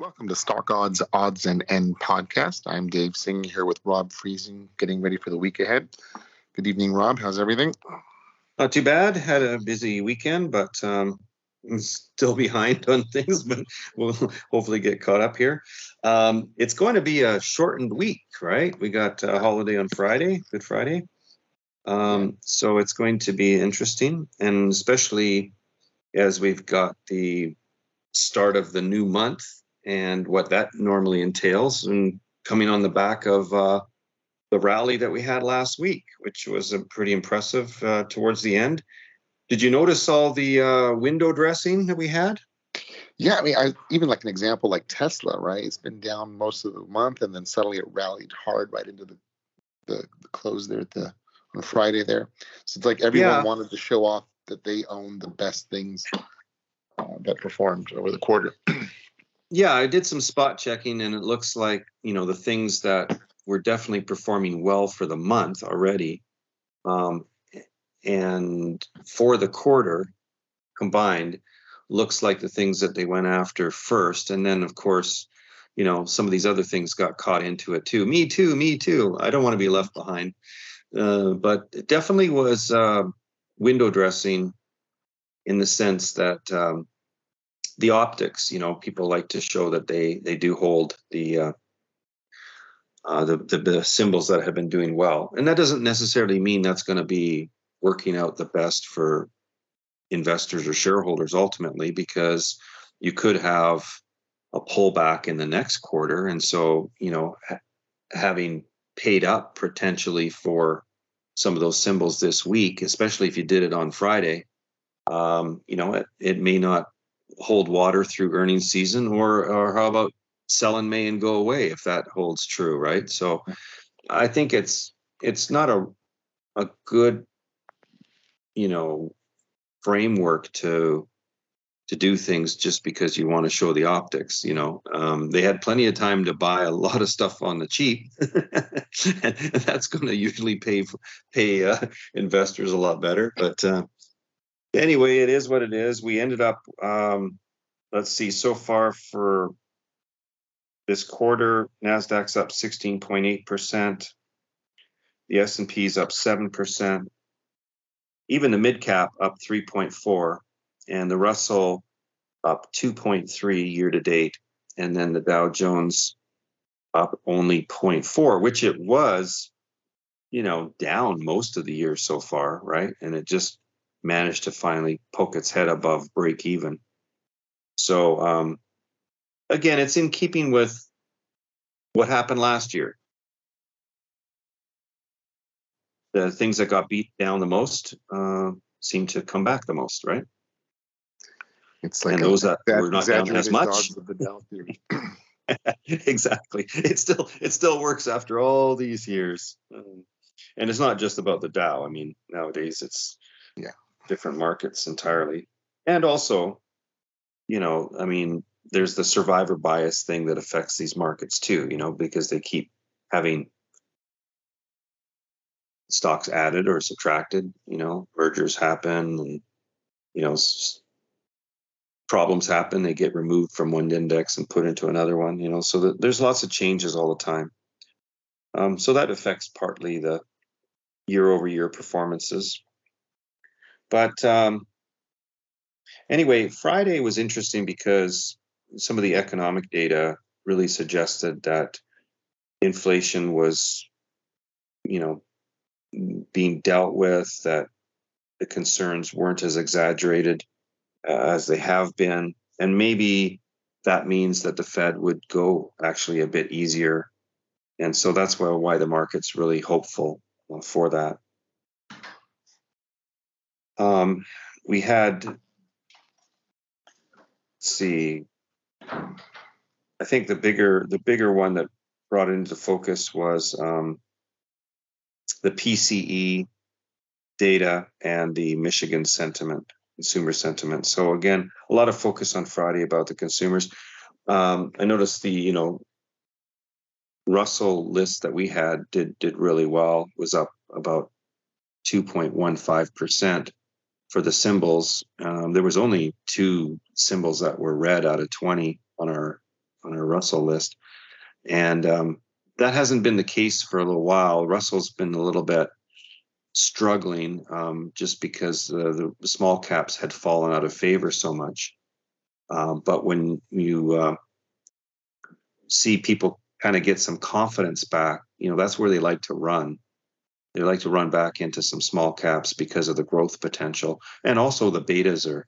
Welcome to Stock Odds, Odds and End podcast. I'm Dave Singh here with Rob Friesen, getting ready for the week ahead. Good evening, Rob. How's everything? Not too bad. Had a busy weekend, but um, still behind on things, but we'll hopefully get caught up here. Um, it's going to be a shortened week, right? We got a holiday on Friday, Good Friday. Um, so it's going to be interesting, and especially as we've got the start of the new month and what that normally entails, and coming on the back of uh, the rally that we had last week, which was a pretty impressive uh, towards the end. Did you notice all the uh, window dressing that we had? Yeah, I mean, I, even like an example like Tesla, right? It's been down most of the month, and then suddenly it rallied hard right into the the, the close there at the on Friday there. So it's like everyone yeah. wanted to show off that they own the best things uh, that performed over the quarter. yeah, I did some spot checking, and it looks like you know the things that were definitely performing well for the month already, um, and for the quarter combined, looks like the things that they went after first, and then of course, you know some of these other things got caught into it too. Me too, me too. I don't want to be left behind, uh, but it definitely was uh, window dressing in the sense that um, the optics, you know, people like to show that they they do hold the uh, uh, the, the, the symbols that have been doing well, and that doesn't necessarily mean that's going to be working out the best for investors or shareholders ultimately, because you could have a pullback in the next quarter, and so you know, ha- having paid up potentially for some of those symbols this week, especially if you did it on Friday, um, you know, it, it may not hold water through earnings season, or or how about sell in May and go away if that holds true, right? So, I think it's it's not a a good, you know, framework to to do things just because you want to show the optics. You know, um, they had plenty of time to buy a lot of stuff on the cheap, and that's going to usually pay pay uh, investors a lot better. But uh, anyway, it is what it is. We ended up, um, let's see, so far for this quarter, Nasdaq's up 16.8 percent. The S and P is up seven percent. Even the mid cap up 3.4 and the Russell up 2.3 year to date, and then the Dow Jones up only 0.4, which it was, you know, down most of the year so far, right? And it just managed to finally poke its head above break even. So um, again, it's in keeping with what happened last year. The things that got beat down the most uh, seem to come back the most, right? It's like and those that were not down as much. exactly. It still it still works after all these years, um, and it's not just about the Dow. I mean, nowadays it's yeah different markets entirely, and also, you know, I mean, there's the survivor bias thing that affects these markets too. You know, because they keep having stocks added or subtracted. You know, mergers happen, and you know problems happen they get removed from one index and put into another one you know so that there's lots of changes all the time um, so that affects partly the year over year performances but um, anyway friday was interesting because some of the economic data really suggested that inflation was you know being dealt with that the concerns weren't as exaggerated uh, as they have been. And maybe that means that the Fed would go actually a bit easier. And so that's why, why the market's really hopeful uh, for that. Um, we had, let's see, I think the bigger the bigger one that brought into focus was um, the PCE data and the Michigan sentiment consumer sentiment. So again, a lot of focus on Friday about the consumers. Um, I noticed the you know Russell list that we had did did really well. Was up about two point one five percent for the symbols. Um, there was only two symbols that were red out of twenty on our on our Russell list, and um, that hasn't been the case for a little while. Russell's been a little bit struggling um, just because uh, the small caps had fallen out of favor so much. Uh, but when you uh, see people kind of get some confidence back, you know, that's where they like to run. They like to run back into some small caps because of the growth potential, and also the betas are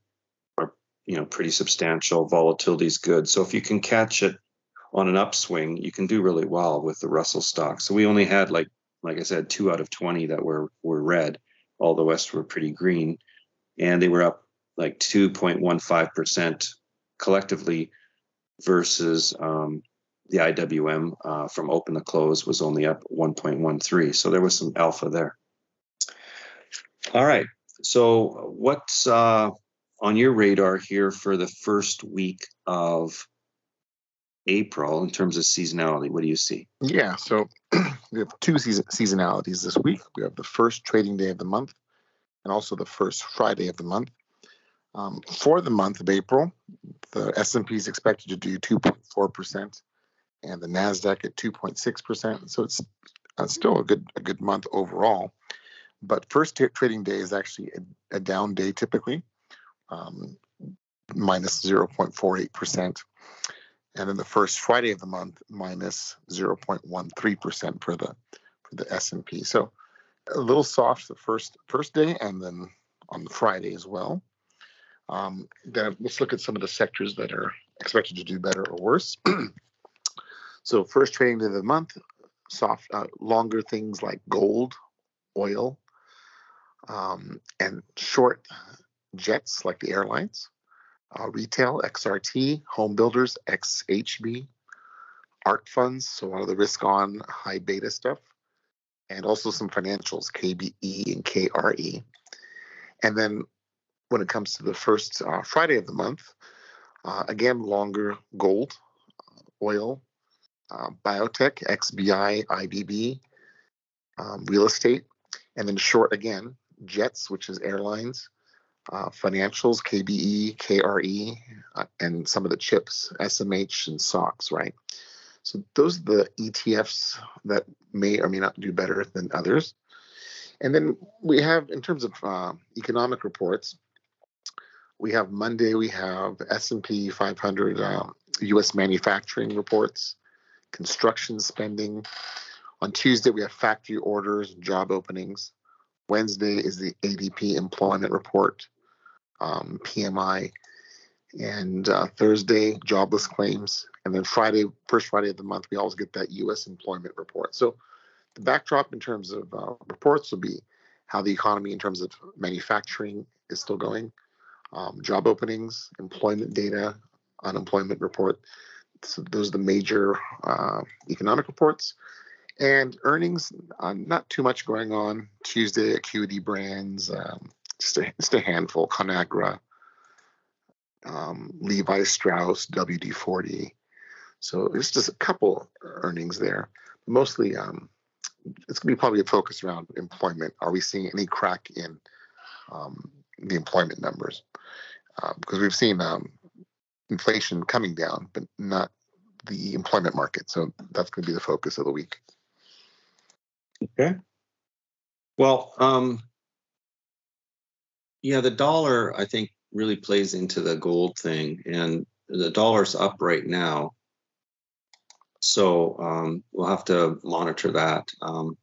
are you know pretty substantial. Volatility is good, so if you can catch it on an upswing, you can do really well with the Russell stock. So we only had like like I said, two out of twenty that were were red. All the rest were pretty green, and they were up like two point one five percent collectively versus um, the IWM uh, from open to close was only up 1.13. So there was some alpha there. All right. So what's uh, on your radar here for the first week of April in terms of seasonality? What do you see? Yeah. So we have two season- seasonalities this week. We have the first trading day of the month and also the first Friday of the month. Um, for the month of April, the S&P is expected to do 2.4 percent and the Nasdaq at 2.6%. So it's uh, still a good a good month overall. But first t- trading day is actually a, a down day typically, um, minus 0.48%. And then the first Friday of the month, minus 0.13% for the for the S&P. So a little soft the first first day, and then on the Friday as well. Um, then let's look at some of the sectors that are expected to do better or worse. So first trading of the month, soft, uh, longer things like gold, oil, um, and short jets like the airlines, uh, retail, XRT, home builders, XHB, ARK funds, so a lot of the risk on high beta stuff, and also some financials, KBE and KRE. And then when it comes to the first uh, Friday of the month, uh, again, longer gold, oil, uh, biotech, XBI, IBB, um, real estate, and then short again, jets, which is airlines, uh, financials, KBE, KRE, uh, and some of the chips, SMH and SOX, right? So those are the ETFs that may or may not do better than others. And then we have, in terms of uh, economic reports, we have Monday, we have S&P 500 U.S. Uh, manufacturing reports construction spending. On Tuesday, we have factory orders and job openings. Wednesday is the ADP employment report, um, PMI. And uh, Thursday, jobless claims. And then Friday, first Friday of the month, we always get that US employment report. So the backdrop in terms of uh, reports will be how the economy, in terms of manufacturing, is still going, um, job openings, employment data, unemployment report, so those are the major uh, economic reports. And earnings, uh, not too much going on. Tuesday, Acuity Brands, um, just, a, just a handful. Conagra, um, Levi Strauss, WD 40. So it's just a couple earnings there. Mostly, um, it's going to be probably a focus around employment. Are we seeing any crack in um, the employment numbers? Uh, because we've seen um, inflation coming down, but not the employment market. So that's going to be the focus of the week. Okay. Well, um, yeah, the dollar I think really plays into the gold thing, and the dollar's up right now. So um, we'll have to monitor that. Um,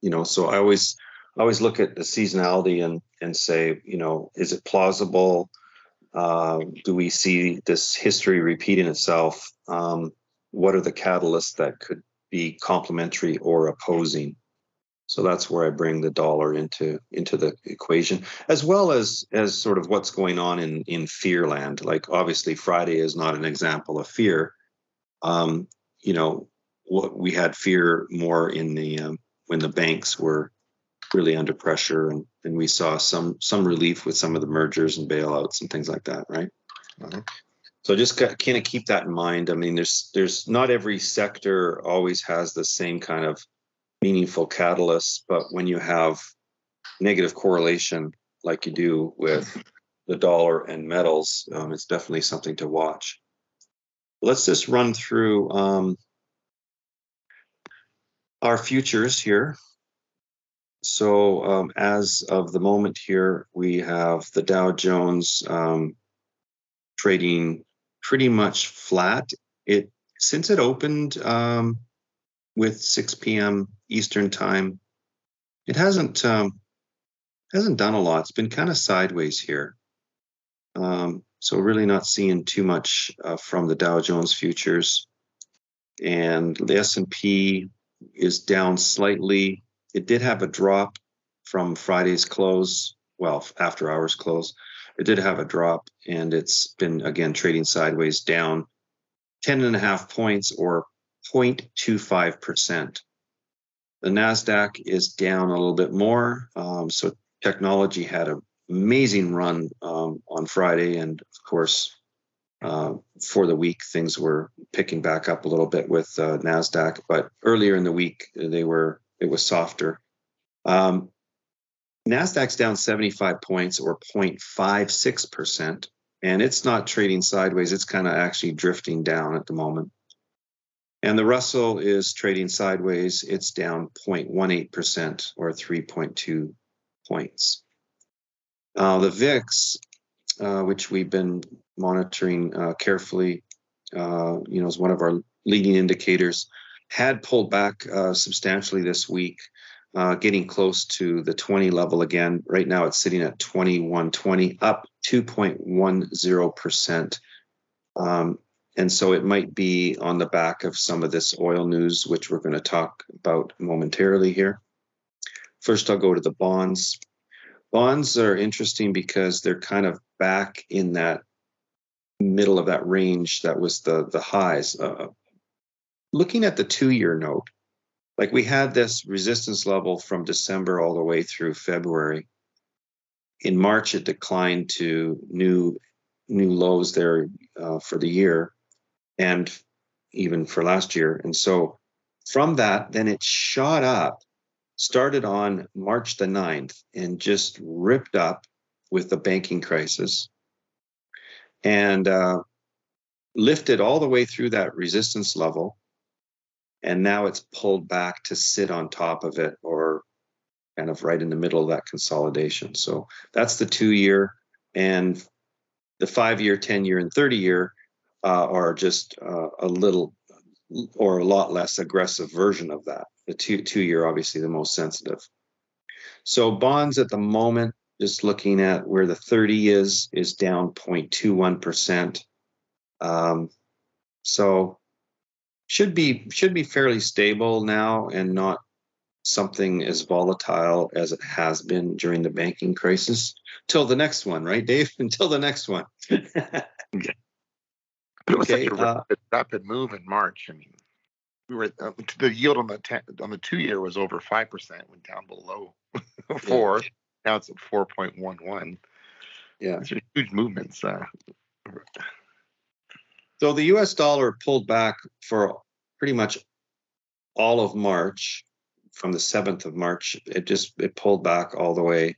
you know, so I always I always look at the seasonality and and say, you know, is it plausible? Uh, do we see this history repeating itself? Um, what are the catalysts that could be complementary or opposing? So that's where I bring the dollar into into the equation, as well as as sort of what's going on in in fear land. Like obviously Friday is not an example of fear. Um, you know, what we had fear more in the um, when the banks were really under pressure and, and we saw some some relief with some of the mergers and bailouts and things like that right mm-hmm. so just kind of keep that in mind i mean there's there's not every sector always has the same kind of meaningful catalysts but when you have negative correlation like you do with the dollar and metals um, it's definitely something to watch let's just run through um, our futures here. So um, as of the moment here, we have the Dow Jones um, trading pretty much flat. It since it opened um, with 6 p.m. Eastern time, it hasn't um, hasn't done a lot. It's been kind of sideways here. Um, so really not seeing too much uh, from the Dow Jones futures, and the S&P is down slightly. It did have a drop from Friday's close, well after hours close. It did have a drop, and it's been again trading sideways down 10 and a half points or 0.25 percent. The Nasdaq is down a little bit more. Um, so technology had an amazing run um, on Friday, and of course, uh, for the week things were picking back up a little bit with uh, Nasdaq. But earlier in the week they were it was softer. Um, Nasdaq's down 75 points or 0.56 percent, and it's not trading sideways. It's kind of actually drifting down at the moment. And the Russell is trading sideways. It's down 0.18% or 3.2 points. Uh, the VIX, uh, which we've been monitoring uh, carefully, uh, you know, is one of our leading indicators, had pulled back uh, substantially this week, uh, getting close to the 20 level again. Right now, it's sitting at 2120, up 2.10%. Um, and so it might be on the back of some of this oil news, which we're going to talk about momentarily here. First, I'll go to the bonds. Bonds are interesting because they're kind of back in that middle of that range that was the the highs. Uh, looking at the two-year note, like we had this resistance level from December all the way through February. In March, it declined to new new lows there uh, for the year and even for last year. And so from that, then it shot up, started on March the 9th, and just ripped up with the banking crisis and uh, lifted all the way through that resistance level. And now it's pulled back to sit on top of it or kind of right in the middle of that consolidation. So that's the two year and the five year, 10 year, and 30 year uh, are just uh, a little or a lot less aggressive version of that. The two two year, obviously, the most sensitive. So bonds at the moment, just looking at where the 30 is, is down 0.21 percent. Um, so should be should be fairly stable now and not something as volatile as it has been during the banking crisis till the next one right dave until the next one But it was okay, such a uh, rapid, rapid, move in March. I mean, we were uh, the yield on the ten, on the two year was over five percent, went down below four. Yeah. Now it's at four point one one. Yeah, these are huge movements. Uh, so the U.S. dollar pulled back for pretty much all of March. From the seventh of March, it just it pulled back all the way,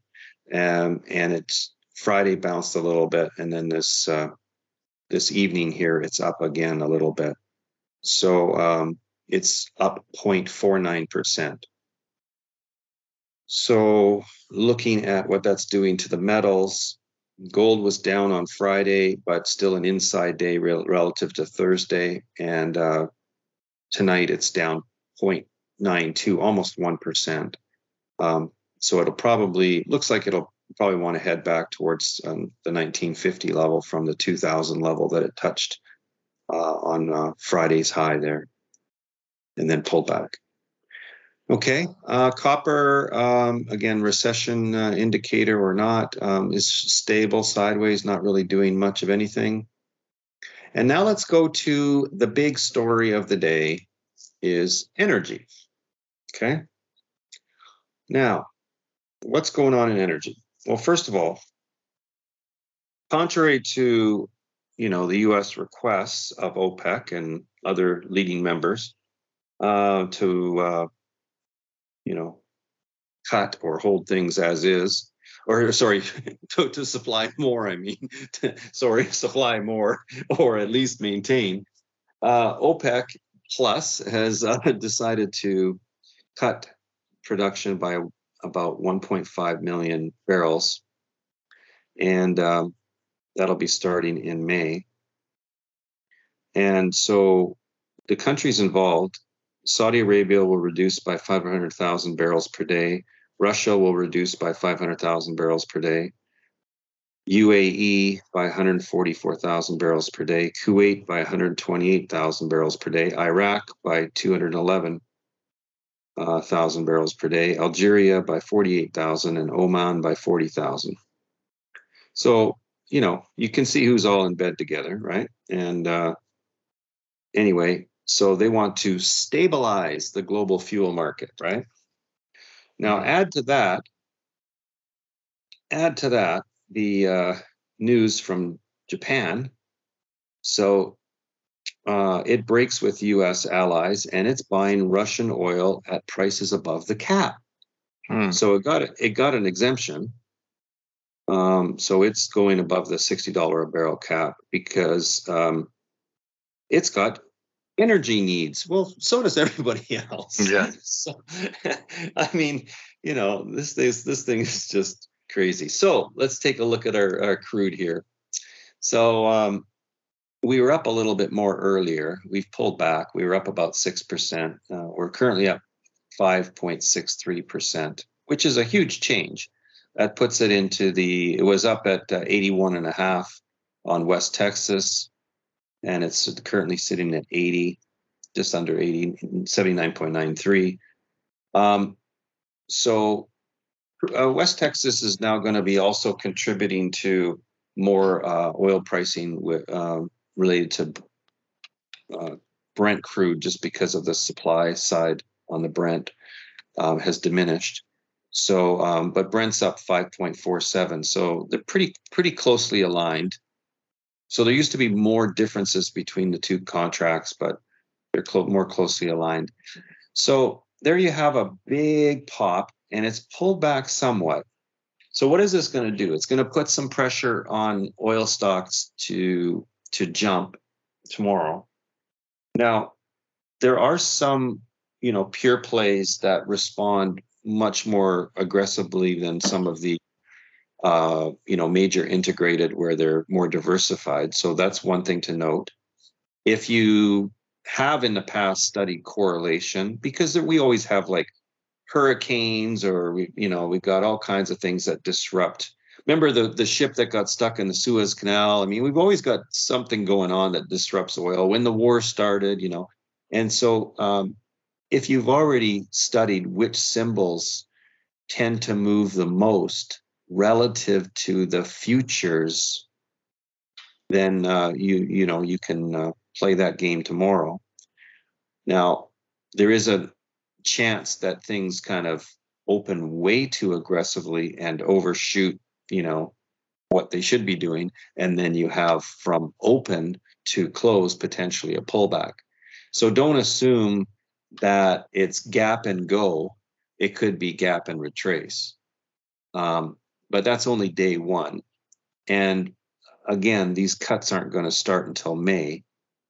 um, and it's Friday bounced a little bit, and then this uh, this evening here, it's up again a little bit. So um, it's up 0.49%. So looking at what that's doing to the metals, gold was down on Friday, but still an inside day rel- relative to Thursday. And uh, tonight it's down 0.92, almost 1%. Um, so it'll probably, looks like it'll probably want to head back towards um, the 1950 level from the 2000 level that it touched uh, on uh, Friday's high there, and then pull back. Okay, uh, copper um, again, recession uh, indicator or not um, is stable sideways, not really doing much of anything. And now let's go to the big story of the day is energy. Okay. Now, what's going on in energy? Well, first of all, contrary to you know the U.S. requests of OPEC and other leading members uh, to uh, you know cut or hold things as is, or sorry, to, to supply more. I mean, to, sorry, supply more or at least maintain. uh, OPEC Plus has uh, decided to cut production by about 1.5 million barrels, and um, that'll be starting in May. And so the countries involved Saudi Arabia will reduce by 500,000 barrels per day. Russia will reduce by 500,000 barrels per day. UAE by 144,000 barrels per day. Kuwait by 128,000 barrels per day. Iraq by 211,000 uh, barrels per day. Algeria by 48,000 and Oman by 40,000. So, you know, you can see who's all in bed together, right? And uh, anyway, so they want to stabilize the global fuel market, right? Now, mm-hmm. add to that, add to that the uh, news from Japan. So uh, it breaks with U.S. allies, and it's buying Russian oil at prices above the cap. Hmm. So it got it got an exemption. Um, so it's going above the sixty dollar a barrel cap because um, it's got energy needs. Well, so does everybody else. Yeah. so, I mean, you know, this this this thing is just crazy. So let's take a look at our, our crude here. So um, we were up a little bit more earlier. We've pulled back. We were up about six percent. Uh, we're currently up five point six three percent, which is a huge change. That puts it into the. It was up at uh, 81 and a half on West Texas and it's currently sitting at 80, just under 80, 79.93. Um, so uh, West Texas is now going to be also contributing to more uh, oil pricing with, uh, related to uh, Brent crude, just because of the supply side on the Brent um, has diminished. So, um, but Brent's up 5.47, so they're pretty pretty closely aligned. So there used to be more differences between the two contracts, but they're more closely aligned. So there you have a big pop, and it's pulled back somewhat. So what is this going to do? It's going to put some pressure on oil stocks to to jump tomorrow. Now, there are some, you know, pure plays that respond much more aggressively than some of the uh, you know, major integrated where they're more diversified. So that's one thing to note. If you have in the past studied correlation, because we always have like hurricanes or we, you know, we've got all kinds of things that disrupt. Remember the the ship that got stuck in the Suez Canal? I mean, we've always got something going on that disrupts oil. When the war started, you know, and so um, if you've already studied which symbols tend to move the most, relative to the futures, then uh, you you know you can uh, play that game tomorrow. Now, there is a chance that things kind of open way too aggressively and overshoot, you know, what they should be doing, and then you have from open to close potentially a pullback. So don't assume that it's gap and go. It could be gap and retrace. Um, but that's only day one. And again, these cuts aren't going to start until May.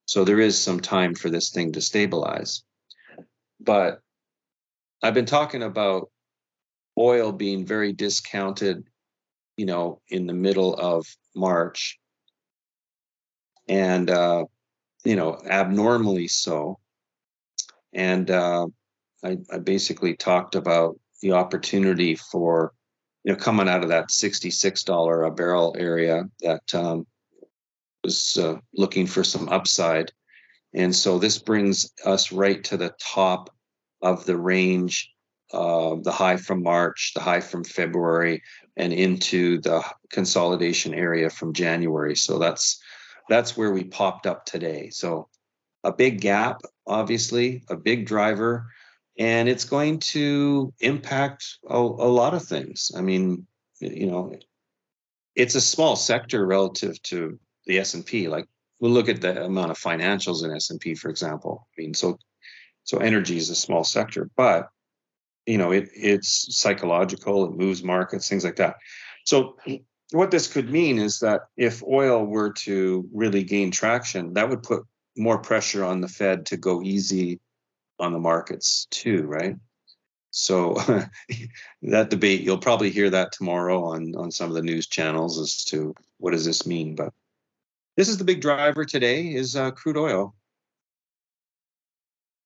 So there is some time for this thing to stabilize. But I've been talking about oil being very discounted, you know, in the middle of March. And, uh, you know, abnormally so. And uh, I, I basically talked about the opportunity for you know, coming out of that $66 a barrel area that um, was uh, looking for some upside. And so this brings us right to the top of the range, uh, the high from March, the high from February, and into the consolidation area from January. So that's that's where we popped up today. So a big gap, obviously, a big driver and it's going to impact a, a lot of things. I mean, you know, it's a small sector relative to the S and P. Like we'll look at the amount of financials in S and P, for example. I mean, so so energy is a small sector, but you know, it it's psychological. It moves markets, things like that. So what this could mean is that if oil were to really gain traction, that would put more pressure on the Fed to go easy on the markets too, right? So that debate, you'll probably hear that tomorrow on on some of the news channels as to what does this mean. But this is the big driver today is uh, crude oil.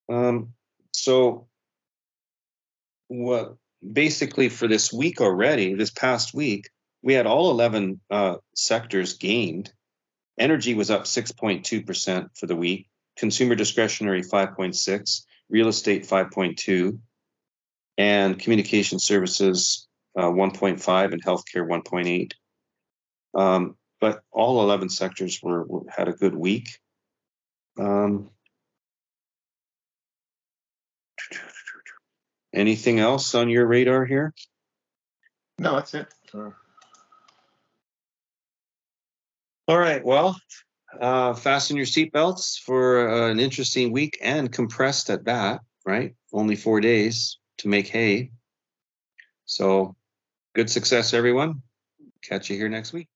Um, so what basically for this week already, this past week, we had all 11 uh, sectors gained. Energy was up 6.2% for the week, consumer discretionary 5.6, real estate 5.2, and communication services uh, 1.5 and healthcare 1.8. Um, but all 11 sectors were, were had a good week. Um, anything else on your radar here? No, that's it. All right. Well, uh, fasten your seatbelts for uh, an interesting week and compressed at that, right? Only four days to make hay. So good success, everyone. Catch you here next week.